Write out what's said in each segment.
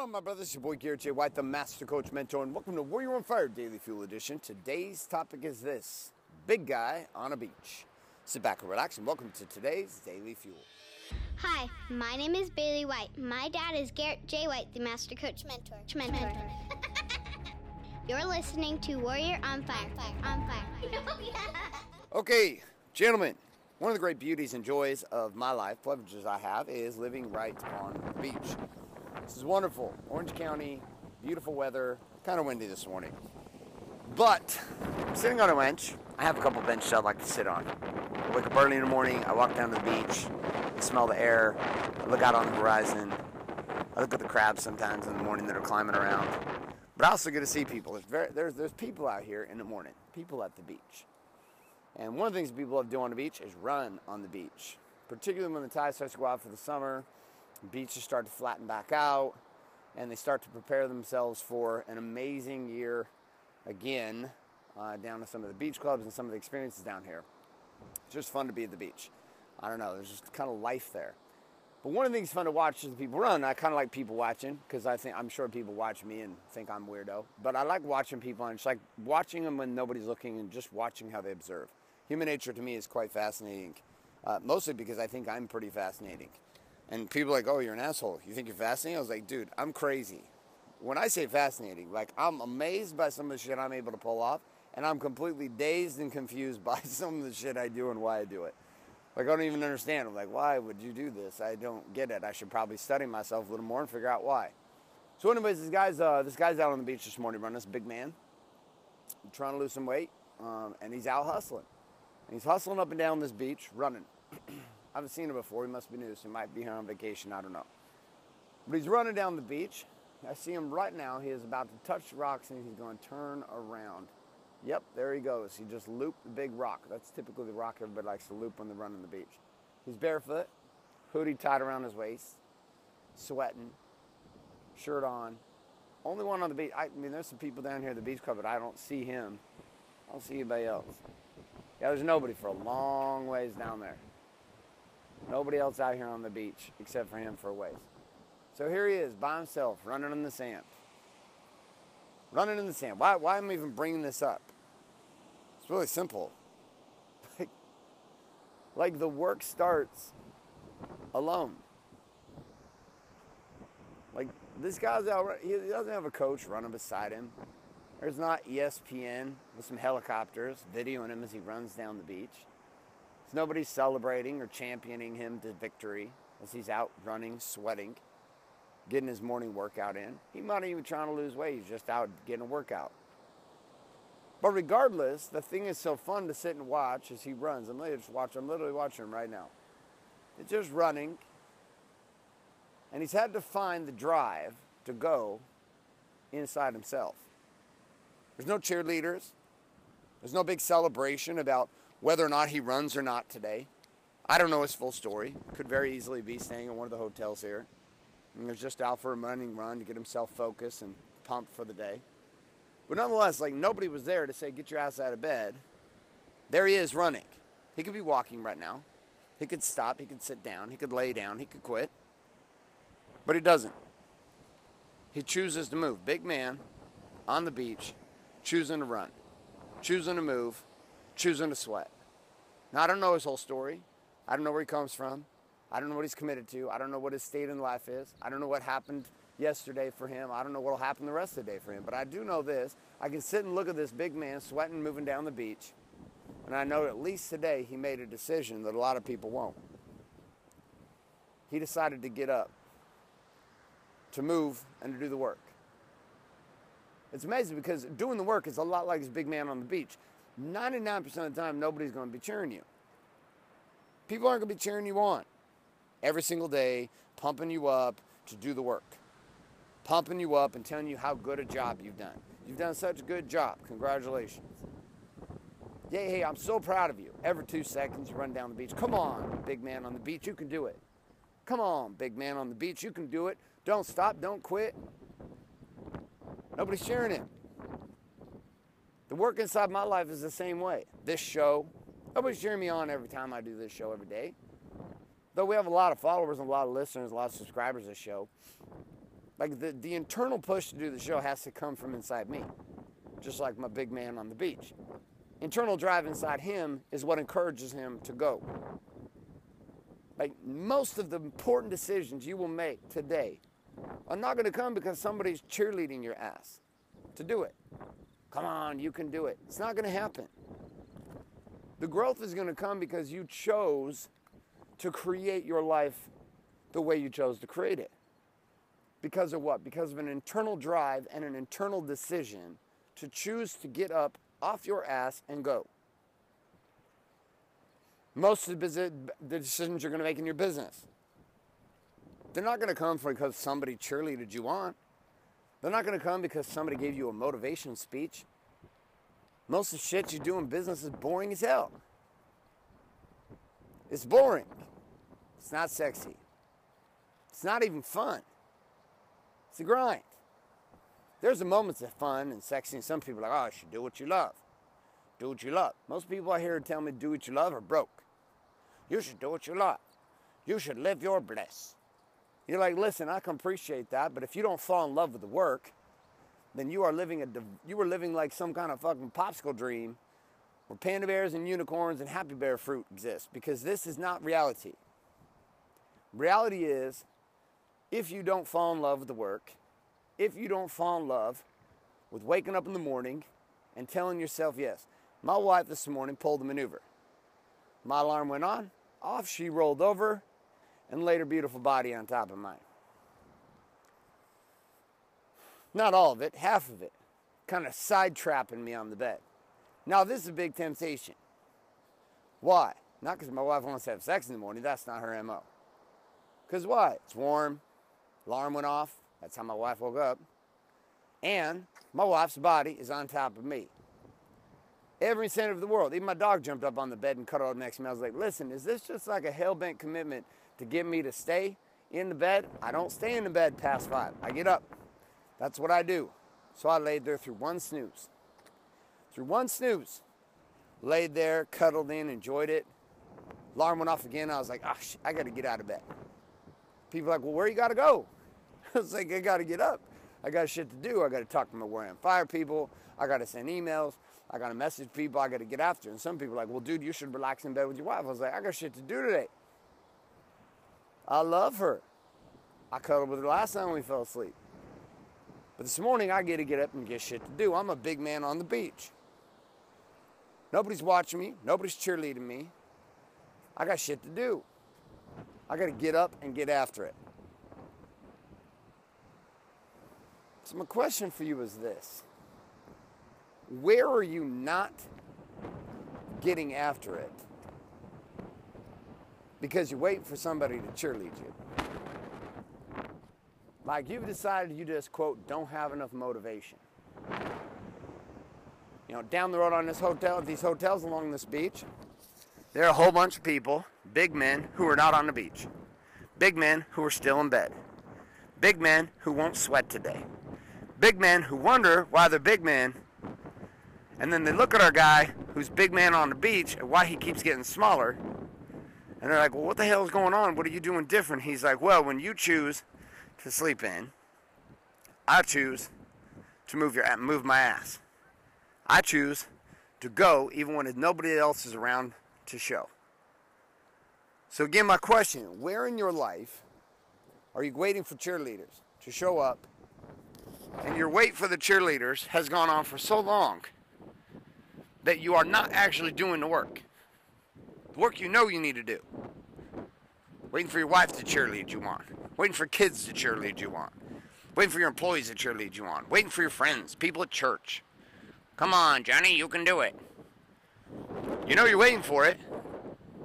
Hello, my brothers. It's your boy Garrett J. White, the Master Coach Mentor, and welcome to Warrior on Fire Daily Fuel Edition. Today's topic is this big guy on a beach. Sit back and relax, and welcome to today's Daily Fuel. Hi, my name is Bailey White. My dad is Garrett J. White, the Master Coach Mentor. Mentor. You're listening to Warrior on Fire. On Fire. Oh, okay, gentlemen, one of the great beauties and joys of my life, privileges I have, is living right on the beach. This is wonderful. Orange County, beautiful weather, kind of windy this morning. But I'm sitting on a bench, I have a couple benches I'd like to sit on. I wake up early in the morning, I walk down to the beach, I smell the air, I look out on the horizon, I look at the crabs sometimes in the morning that are climbing around. But I also get to see people. There's, very, there's, there's people out here in the morning, people at the beach. And one of the things people love to do on the beach is run on the beach, particularly when the tide starts to go out for the summer beaches start to flatten back out and they start to prepare themselves for an amazing year again uh, down to some of the beach clubs and some of the experiences down here. It's just fun to be at the beach. I don't know, there's just kind of life there. But one of the things fun to watch is people run. I kind of like people watching because I think I'm sure people watch me and think I'm weirdo. But I like watching people and it's like watching them when nobody's looking and just watching how they observe. Human nature to me is quite fascinating, uh, mostly because I think I'm pretty fascinating. And people are like, oh, you're an asshole. You think you're fascinating? I was like, dude, I'm crazy. When I say fascinating, like I'm amazed by some of the shit I'm able to pull off, and I'm completely dazed and confused by some of the shit I do and why I do it. Like I don't even understand. I'm like, why would you do this? I don't get it. I should probably study myself a little more and figure out why. So, anyways, this guy's uh, this guy's out on the beach this morning running. This big man, trying to lose some weight, um, and he's out hustling. And he's hustling up and down this beach, running. I haven't seen him before. He must be new, so he might be here on vacation. I don't know. But he's running down the beach. I see him right now. He is about to touch the rocks and he's going to turn around. Yep, there he goes. He just looped the big rock. That's typically the rock everybody likes to loop when they're running the beach. He's barefoot, hoodie tied around his waist, sweating, shirt on. Only one on the beach. I mean, there's some people down here at the beach club, but I don't see him. I don't see anybody else. Yeah, there's nobody for a long ways down there. Nobody else out here on the beach except for him for a ways. So here he is by himself, running in the sand. Running in the sand. Why, why am I even bringing this up? It's really simple. Like, like the work starts alone. Like this guy's out, he doesn't have a coach running beside him. There's not ESPN with some helicopters videoing him as he runs down the beach. Nobody's celebrating or championing him to victory as he's out running, sweating, getting his morning workout in. He might even trying to lose weight. He's just out getting a workout. But regardless, the thing is so fun to sit and watch as he runs. I'm literally just watching. I'm literally watching him right now. It's just running, and he's had to find the drive to go inside himself. There's no cheerleaders. There's no big celebration about whether or not he runs or not today. I don't know his full story. Could very easily be staying in one of the hotels here. And was just out for a running run to get himself focused and pumped for the day. But nonetheless, like nobody was there to say, get your ass out of bed. There he is running. He could be walking right now. He could stop. He could sit down. He could lay down. He could quit. But he doesn't. He chooses to move. Big man on the beach, choosing to run, choosing to move, choosing to sweat. Now, I don't know his whole story. I don't know where he comes from. I don't know what he's committed to. I don't know what his state in life is. I don't know what happened yesterday for him. I don't know what will happen the rest of the day for him. But I do know this. I can sit and look at this big man sweating, moving down the beach. And I know at least today he made a decision that a lot of people won't. He decided to get up, to move, and to do the work. It's amazing because doing the work is a lot like this big man on the beach. 99% of the time, nobody's going to be cheering you. People aren't going to be cheering you on every single day, pumping you up to do the work, pumping you up and telling you how good a job you've done. You've done such a good job. Congratulations. Yay, hey, I'm so proud of you. Every two seconds, you run down the beach. Come on, big man on the beach, you can do it. Come on, big man on the beach, you can do it. Don't stop, don't quit. Nobody's cheering him. The work inside my life is the same way. This show, nobody's cheering me on every time I do this show every day. Though we have a lot of followers and a lot of listeners, a lot of subscribers this show. Like the, the internal push to do the show has to come from inside me, just like my big man on the beach. Internal drive inside him is what encourages him to go. Like most of the important decisions you will make today are not going to come because somebody's cheerleading your ass to do it. Come on, you can do it. It's not going to happen. The growth is going to come because you chose to create your life the way you chose to create it. Because of what? Because of an internal drive and an internal decision to choose to get up off your ass and go. Most of the decisions you're going to make in your business, they're not going to come because somebody cheerleaded you on. They're not going to come because somebody gave you a motivation speech. Most of the shit you do in business is boring as hell. It's boring. It's not sexy. It's not even fun. It's a grind. There's the moments of fun and sexy, and some people are like, oh, you should do what you love. Do what you love. Most people I hear tell me do what you love are broke. You should do what you love. You should live your bliss. You're like, listen, I can appreciate that, but if you don't fall in love with the work, then you are living a you are living like some kind of fucking popsicle dream where panda bears and unicorns and happy bear fruit exist because this is not reality. Reality is if you don't fall in love with the work, if you don't fall in love with waking up in the morning and telling yourself yes. My wife this morning pulled the maneuver. My alarm went on, off she rolled over and laid her beautiful body on top of mine. Not all of it, half of it. Kind of side trapping me on the bed. Now, this is a big temptation. Why? Not because my wife wants to have sex in the morning, that's not her MO. Because why? It's warm, alarm went off, that's how my wife woke up. And my wife's body is on top of me. Every center of the world. Even my dog jumped up on the bed and cuddled next to me. I was like, listen, is this just like a hell bent commitment to get me to stay in the bed? I don't stay in the bed past five. I get up. That's what I do. So I laid there through one snooze. Through one snooze. Laid there, cuddled in, enjoyed it. Alarm went off again. I was like, ah, oh, shit, I got to get out of bed. People like, well, where you got to go? I was like, I got to get up. I got shit to do. I got to talk to my Warrior Fire people. I got to send emails. I got to message people. I got to get after. And some people are like, well, dude, you should relax in bed with your wife. I was like, I got shit to do today. I love her. I cuddled with her last time we fell asleep. But this morning I get to get up and get shit to do. I'm a big man on the beach. Nobody's watching me. Nobody's cheerleading me. I got shit to do. I got to get up and get after it. So, my question for you is this Where are you not getting after it because you're waiting for somebody to cheerlead you? Like you've decided you just, quote, don't have enough motivation. You know, down the road on this hotel, these hotels along this beach, there are a whole bunch of people, big men, who are not on the beach. Big men who are still in bed. Big men who won't sweat today. Big men who wonder why they're big men. And then they look at our guy who's big man on the beach and why he keeps getting smaller. And they're like, well, what the hell is going on? What are you doing different? He's like, well, when you choose to sleep in. I choose to move your move my ass. I choose to go even when nobody else is around to show. So again, my question: Where in your life are you waiting for cheerleaders to show up? And your wait for the cheerleaders has gone on for so long that you are not actually doing the work. The work you know you need to do. Waiting for your wife to cheerlead you on waiting for kids to cheerlead you on, waiting for your employees to cheerlead you on, waiting for your friends, people at church. Come on, Johnny, you can do it. You know you're waiting for it,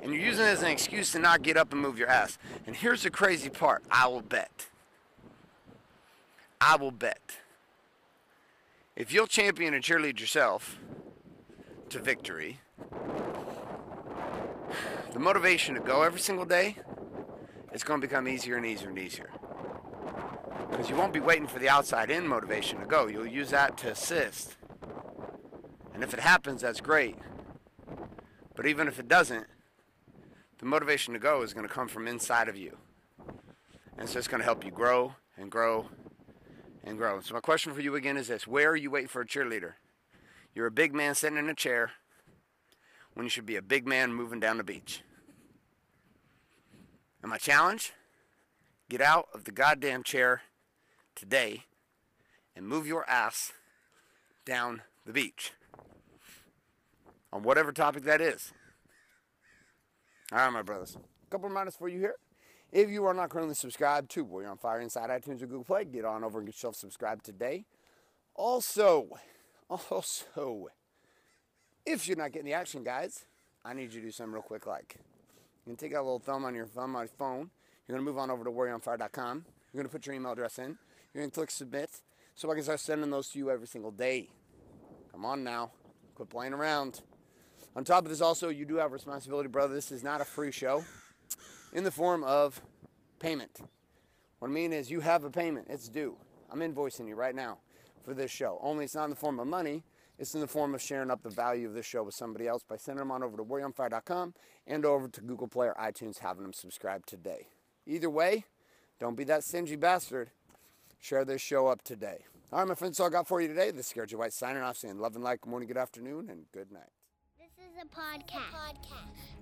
and you're using it as an excuse to not get up and move your ass. And here's the crazy part I will bet. I will bet. If you'll champion and cheerlead yourself to victory, the motivation to go every single day it's going to become easier and easier and easier. Because you won't be waiting for the outside in motivation to go. You'll use that to assist. And if it happens, that's great. But even if it doesn't, the motivation to go is going to come from inside of you. And so it's going to help you grow and grow and grow. So my question for you again is this: Where are you waiting for a cheerleader? You're a big man sitting in a chair when you should be a big man moving down the beach. And my challenge: get out of the goddamn chair today and move your ass down the beach on whatever topic that is. All right, my brothers. A couple of reminders for you here. If you are not currently subscribed to Warrior on Fire inside iTunes or Google Play, get on over and get yourself subscribed today. Also, also, if you're not getting the action guys, I need you to do something real quick. Like, you can take out a little thumb on your thumb on your phone. You're gonna move on over to warrioronfire.com. You're gonna put your email address in. You're gonna click submit, so I can start sending those to you every single day. Come on now, quit playing around. On top of this, also, you do have responsibility, brother. This is not a free show in the form of payment. What I mean is, you have a payment, it's due. I'm invoicing you right now for this show. Only it's not in the form of money, it's in the form of sharing up the value of this show with somebody else by sending them on over to warrioronfire.com and over to Google Play or iTunes, having them subscribe today. Either way, don't be that stingy bastard. Share this show up today. All right, my friends, so I got for you today. This is J. White signing off, saying love and light, good morning, good afternoon, and good night. This is a podcast.